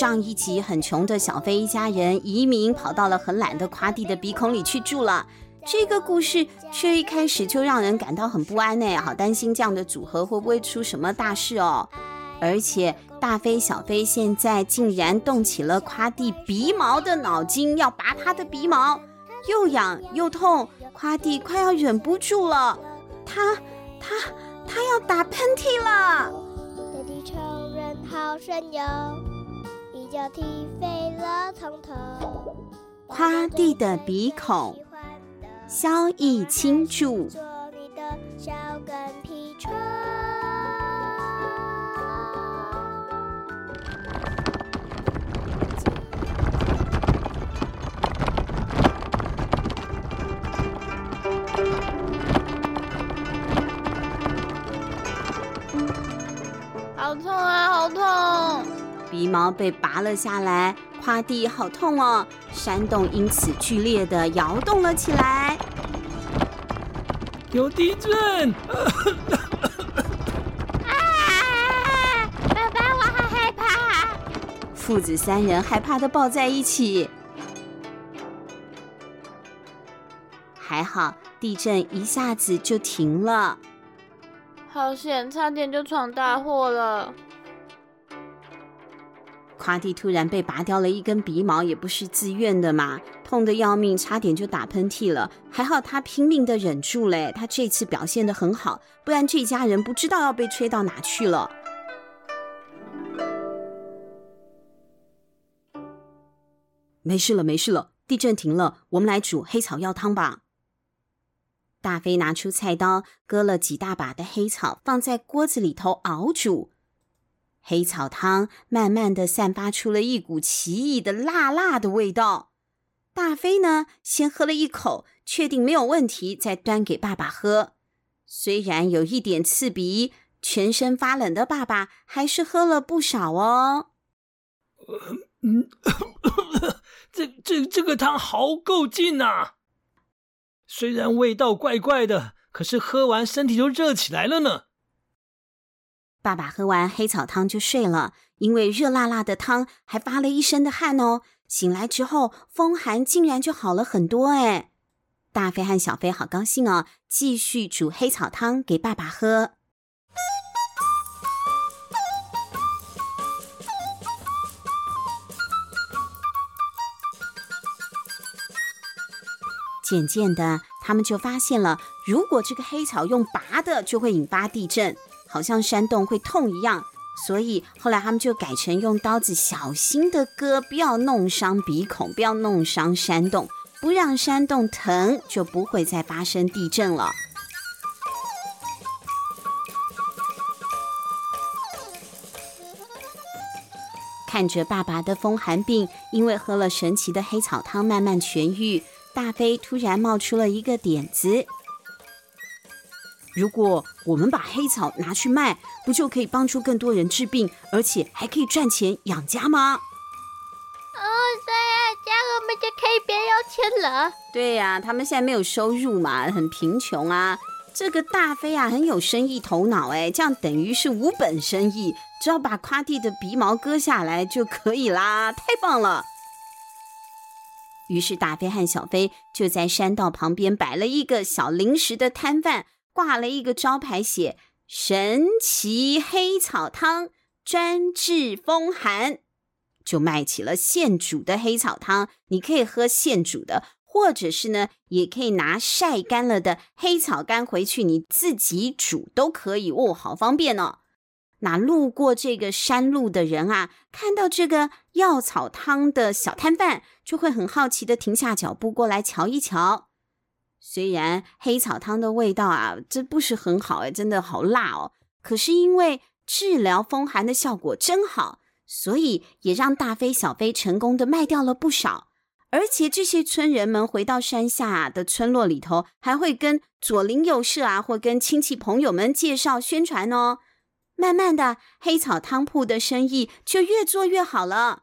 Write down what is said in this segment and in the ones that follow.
上一集很穷的小飞一家人移民跑到了很懒的夸蒂的鼻孔里去住了。这个故事却一开始就让人感到很不安呢，好担心这样的组合会不会出什么大事哦。而且大飞小飞现在竟然动起了夸蒂鼻毛的脑筋，要拔他的鼻毛，又痒又痛，夸蒂快要忍不住了，他他他要打喷嚏了。地球人好神勇，一脚踢飞了从头。夸蒂的鼻孔。萧逸清着。好痛啊，好痛！鼻毛被拔了下来。夸地好痛哦！山洞因此剧烈的摇动了起来。有地震！啊！爸爸，我好害怕！父子三人害怕的抱在一起。还好，地震一下子就停了。好险，差点就闯大祸了。夸蒂突然被拔掉了一根鼻毛，也不是自愿的嘛，痛得要命，差点就打喷嚏了。还好他拼命的忍住嘞，他这次表现的很好，不然这家人不知道要被吹到哪去了。没事了，没事了，地震停了，我们来煮黑草药汤吧。大飞拿出菜刀，割了几大把的黑草，放在锅子里头熬煮。黑草汤慢慢的散发出了一股奇异的辣辣的味道。大飞呢，先喝了一口，确定没有问题，再端给爸爸喝。虽然有一点刺鼻，全身发冷的爸爸还是喝了不少哦。嗯，这这这个汤好够劲啊！虽然味道怪怪的，可是喝完身体就热起来了呢。爸爸喝完黑草汤就睡了，因为热辣辣的汤还发了一身的汗哦。醒来之后，风寒竟然就好了很多哎。大飞和小飞好高兴哦，继续煮黑草汤给爸爸喝。渐渐的，他们就发现了，如果这个黑草用拔的，就会引发地震。好像山洞会痛一样，所以后来他们就改成用刀子小心的割，不要弄伤鼻孔，不要弄伤山洞，不让山洞疼，就不会再发生地震了。看着爸爸的风寒病，因为喝了神奇的黑草汤慢慢痊愈，大飞突然冒出了一个点子。如果我们把黑草拿去卖，不就可以帮助更多人治病，而且还可以赚钱养家吗？哦，对呀，这样我们就可以别要钱了。对呀，他们现在没有收入嘛，很贫穷啊。这个大飞啊，很有生意头脑哎，这样等于是无本生意，只要把夸蒂的鼻毛割下来就可以啦，太棒了。于是大飞和小飞就在山道旁边摆了一个小零食的摊贩。挂了一个招牌，写“神奇黑草汤，专治风寒”，就卖起了现煮的黑草汤。你可以喝现煮的，或者是呢，也可以拿晒干了的黑草干回去，你自己煮都可以哦，好方便哦。那路过这个山路的人啊，看到这个药草汤的小摊贩，就会很好奇的停下脚步过来瞧一瞧。虽然黑草汤的味道啊，这不是很好哎，真的好辣哦。可是因为治疗风寒的效果真好，所以也让大飞小飞成功的卖掉了不少。而且这些村人们回到山下的村落里头，还会跟左邻右舍啊，或跟亲戚朋友们介绍宣传哦。慢慢的，黑草汤铺的生意就越做越好了。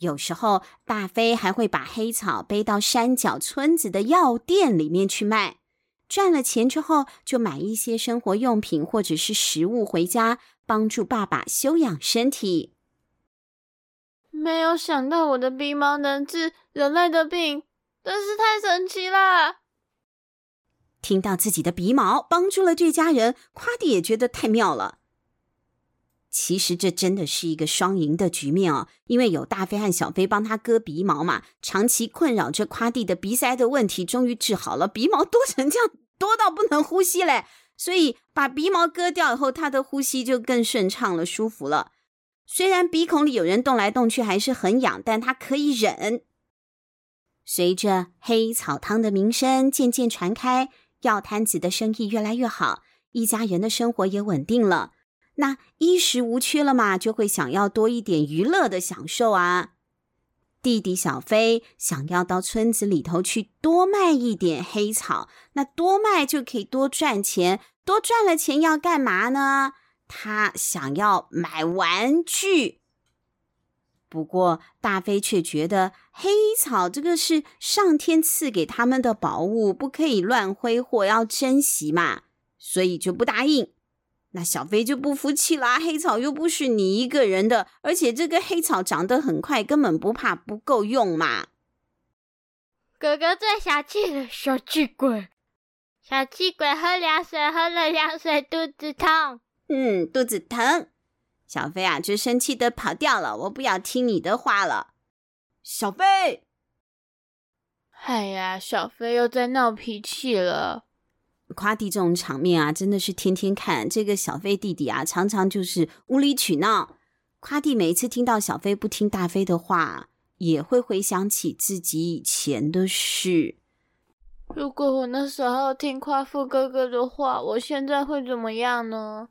有时候，大飞还会把黑草背到山脚村子的药店里面去卖，赚了钱之后，就买一些生活用品或者是食物回家，帮助爸爸休养身体。没有想到我的鼻毛能治人类的病，真是太神奇了。听到自己的鼻毛帮助了这家人，夸迪也觉得太妙了。其实这真的是一个双赢的局面哦，因为有大飞和小飞帮他割鼻毛嘛，长期困扰着夸蒂的鼻塞的问题终于治好了，鼻毛多成这样，多到不能呼吸嘞。所以把鼻毛割掉以后，他的呼吸就更顺畅了，舒服了。虽然鼻孔里有人动来动去还是很痒，但他可以忍。随着黑草汤的名声渐渐传开，药摊子的生意越来越好，一家人的生活也稳定了。那衣食无缺了嘛，就会想要多一点娱乐的享受啊。弟弟小飞想要到村子里头去多卖一点黑草，那多卖就可以多赚钱。多赚了钱要干嘛呢？他想要买玩具。不过大飞却觉得黑草这个是上天赐给他们的宝物，不可以乱挥霍，要珍惜嘛，所以就不答应。那小飞就不服气啦，黑草又不是你一个人的，而且这个黑草长得很快，根本不怕不够用嘛。哥哥最小气了，小气鬼，小气鬼喝凉水，喝了凉水肚子痛。嗯，肚子疼。小飞啊，就生气的跑掉了，我不要听你的话了。小飞，哎呀，小飞又在闹脾气了。夸弟这种场面啊，真的是天天看。这个小飞弟弟啊，常常就是无理取闹。夸弟每一次听到小飞不听大飞的话，也会回想起自己以前的事。如果我那时候听夸父哥哥的话，我现在会怎么样呢？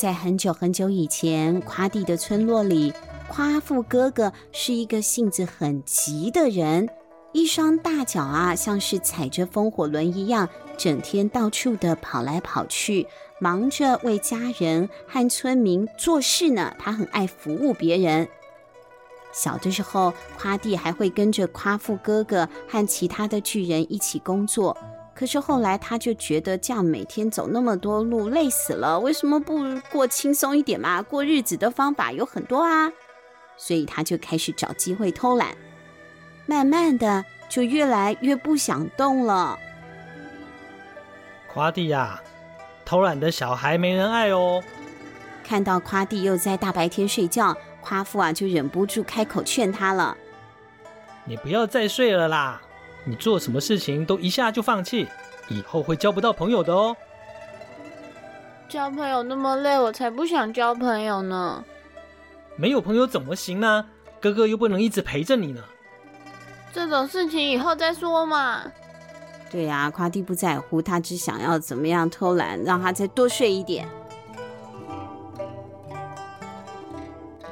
在很久很久以前，夸地的村落里，夸父哥哥是一个性子很急的人，一双大脚啊，像是踩着风火轮一样，整天到处的跑来跑去，忙着为家人和村民做事呢。他很爱服务别人。小的时候，夸蒂还会跟着夸父哥哥和其他的巨人一起工作。可是后来他就觉得这样每天走那么多路累死了，为什么不过轻松一点嘛？过日子的方法有很多啊，所以他就开始找机会偷懒，慢慢的就越来越不想动了。夸弟呀，偷懒的小孩没人爱哦。看到夸弟又在大白天睡觉，夸父啊就忍不住开口劝他了：“你不要再睡了啦。”你做什么事情都一下就放弃，以后会交不到朋友的哦。交朋友那么累，我才不想交朋友呢。没有朋友怎么行呢？哥哥又不能一直陪着你呢。这种事情以后再说嘛。对呀，夸蒂不在乎，他只想要怎么样偷懒，让他再多睡一点。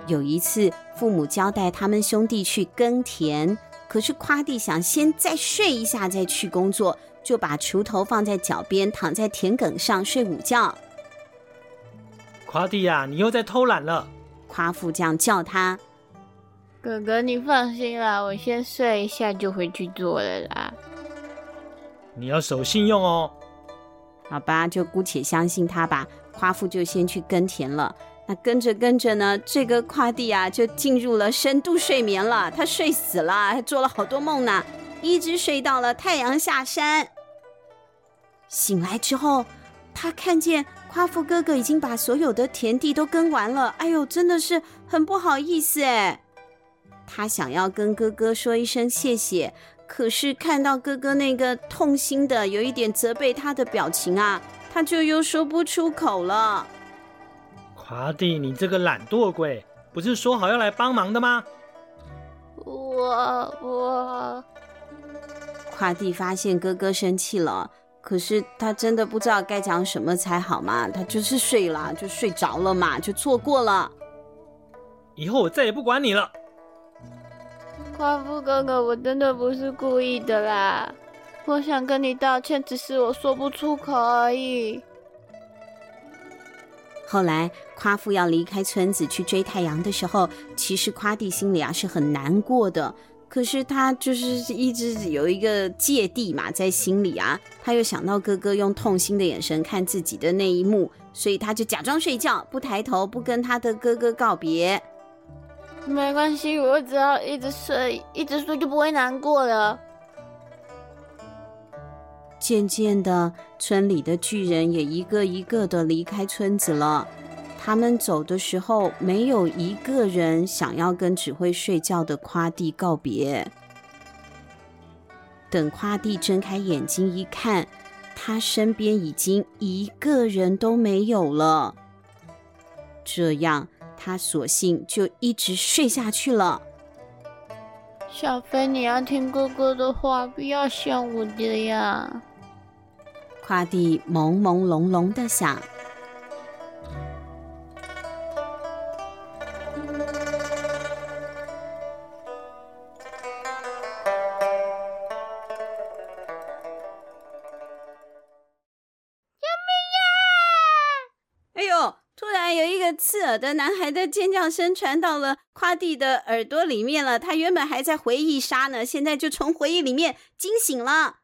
有一次，父母交代他们兄弟去耕田。可是夸弟想先再睡一下再去工作，就把锄头放在脚边，躺在田埂上睡午觉。夸弟呀，你又在偷懒了！夸父这样叫他。哥哥，你放心啦，我先睡一下就回去做了啦。你要守信用哦。好吧，就姑且相信他吧。夸父就先去耕田了。那跟着跟着呢，这个夸蒂啊就进入了深度睡眠了。他睡死了，还做了好多梦呢，一直睡到了太阳下山。醒来之后，他看见夸父哥哥已经把所有的田地都耕完了。哎呦，真的是很不好意思哎。他想要跟哥哥说一声谢谢，可是看到哥哥那个痛心的、有一点责备他的表情啊，他就又说不出口了。夸弟，你这个懒惰鬼，不是说好要来帮忙的吗？我我，夸蒂发现哥哥生气了，可是他真的不知道该讲什么才好嘛，他就是睡了，就睡着了嘛，就错过了。以后我再也不管你了。夸父哥哥，我真的不是故意的啦，我想跟你道歉，只是我说不出口而已。后来夸父要离开村子去追太阳的时候，其实夸弟心里啊是很难过的。可是他就是一直有一个芥蒂嘛，在心里啊，他又想到哥哥用痛心的眼神看自己的那一幕，所以他就假装睡觉，不抬头，不跟他的哥哥告别。没关系，我只要一直睡，一直睡就不会难过了。渐渐的，村里的巨人也一个一个的离开村子了。他们走的时候，没有一个人想要跟只会睡觉的夸弟告别。等夸弟睁开眼睛一看，他身边已经一个人都没有了。这样，他索性就一直睡下去了。小飞，你要听哥哥的话，不要像我的呀。夸弟朦朦胧胧的想哎呦突然有一个。刺耳的男孩的尖叫声传到了夸弟的耳朵里面了。他原本还在回忆杀呢，现在就从回忆里面惊醒了。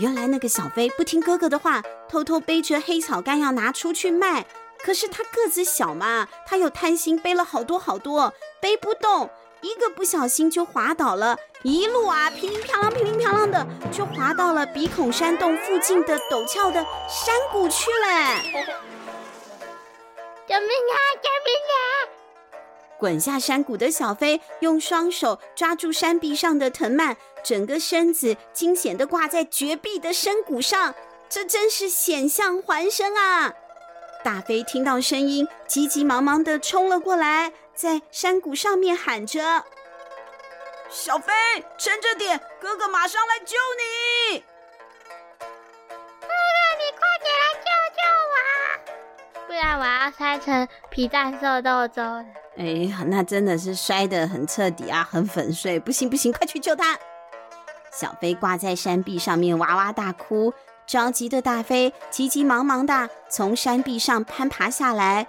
原来那个小飞不听哥哥的话，偷偷背着黑草干要拿出去卖。可是他个子小嘛，他又贪心，背了好多好多，背不动，一个不小心就滑倒了，一路啊噼里啪啦噼里啪啦的就滑到了鼻孔山洞附近的陡峭的山谷去了。救命啊！救命啊！滚下山谷的小飞用双手抓住山壁上的藤蔓，整个身子惊险地挂在绝壁的深谷上，这真是险象环生啊！大飞听到声音，急急忙忙地冲了过来，在山谷上面喊着：“小飞，撑着点，哥哥马上来救你！”哥哥，你快点来救救我不然我要摔成皮蛋瘦豆粥了。哎呀，那真的是摔得很彻底啊，很粉碎。不行不行，快去救他！小飞挂在山壁上面哇哇大哭，着急的大飞急急忙忙的从山壁上攀爬下来。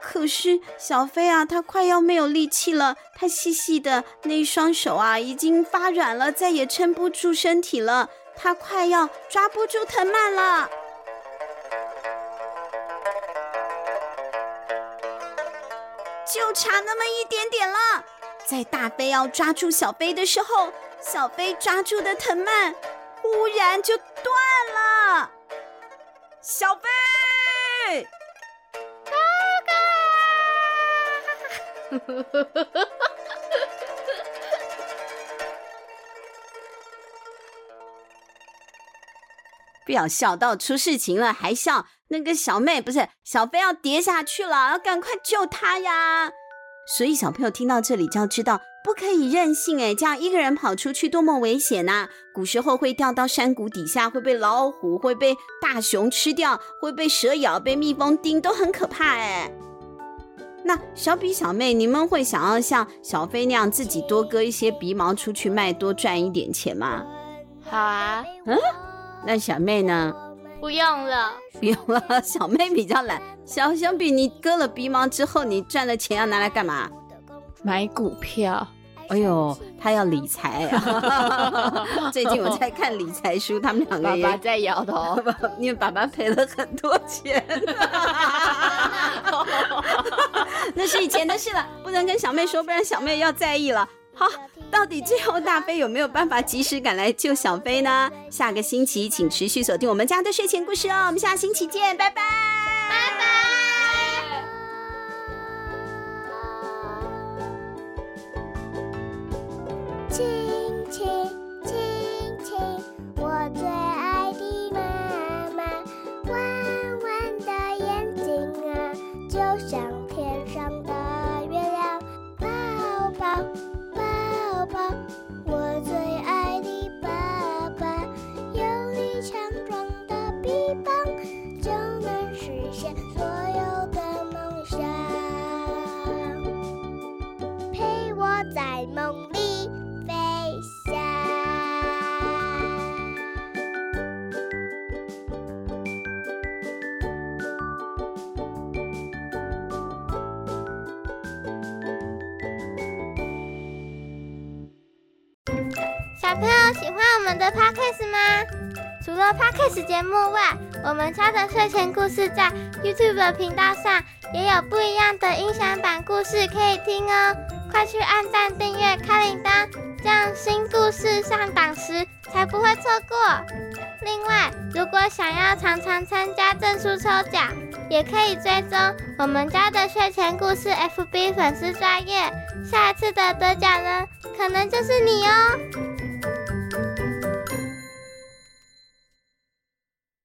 可是小飞啊，他快要没有力气了，他细细的那双手啊，已经发软了，再也撑不住身体了，他快要抓不住藤蔓了。就差那么一点点了，在大飞要抓住小飞的时候，小飞抓住的藤蔓忽然就断了。小飞，哥哥，不要笑，到出事情了还笑。那个小妹不是小飞要跌下去了，要赶快救她呀！所以小朋友听到这里就要知道，不可以任性哎，这样一个人跑出去多么危险呐！古时候会掉到山谷底下，会被老虎、会被大熊吃掉，会被蛇咬、被蜜蜂叮，都很可怕哎。那小比小妹，你们会想要像小飞那样自己多割一些鼻毛出去卖，多赚一点钱吗？好啊，嗯，那小妹呢？不用了，不用了。小妹比较懒。小熊比，你割了鼻毛之后，你赚了钱要拿来干嘛？买股票。哎呦，他要理财啊！最近我在看理财书，他们两个爸爸在摇头，因为爸爸赔了很多钱。那是以前的事了，不能跟小妹说，不然小妹要在意了。好，到底最后大飞有没有办法及时赶来救小飞呢？下个星期请持续锁定我们家的睡前故事哦。我们下星期见，拜拜，在梦里飞翔。小朋友喜欢我们的 podcast 吗？除了 podcast 节目外，我们家的睡前故事在 YouTube 频道上也有不一样的音响版故事可以听哦。快去按赞、订阅、开铃铛，这样新故事上档时才不会错过。另外，如果想要常常参加证书抽奖，也可以追踪我们家的睡前故事 FB 粉丝专业，下一次的得奖人可能就是你哦。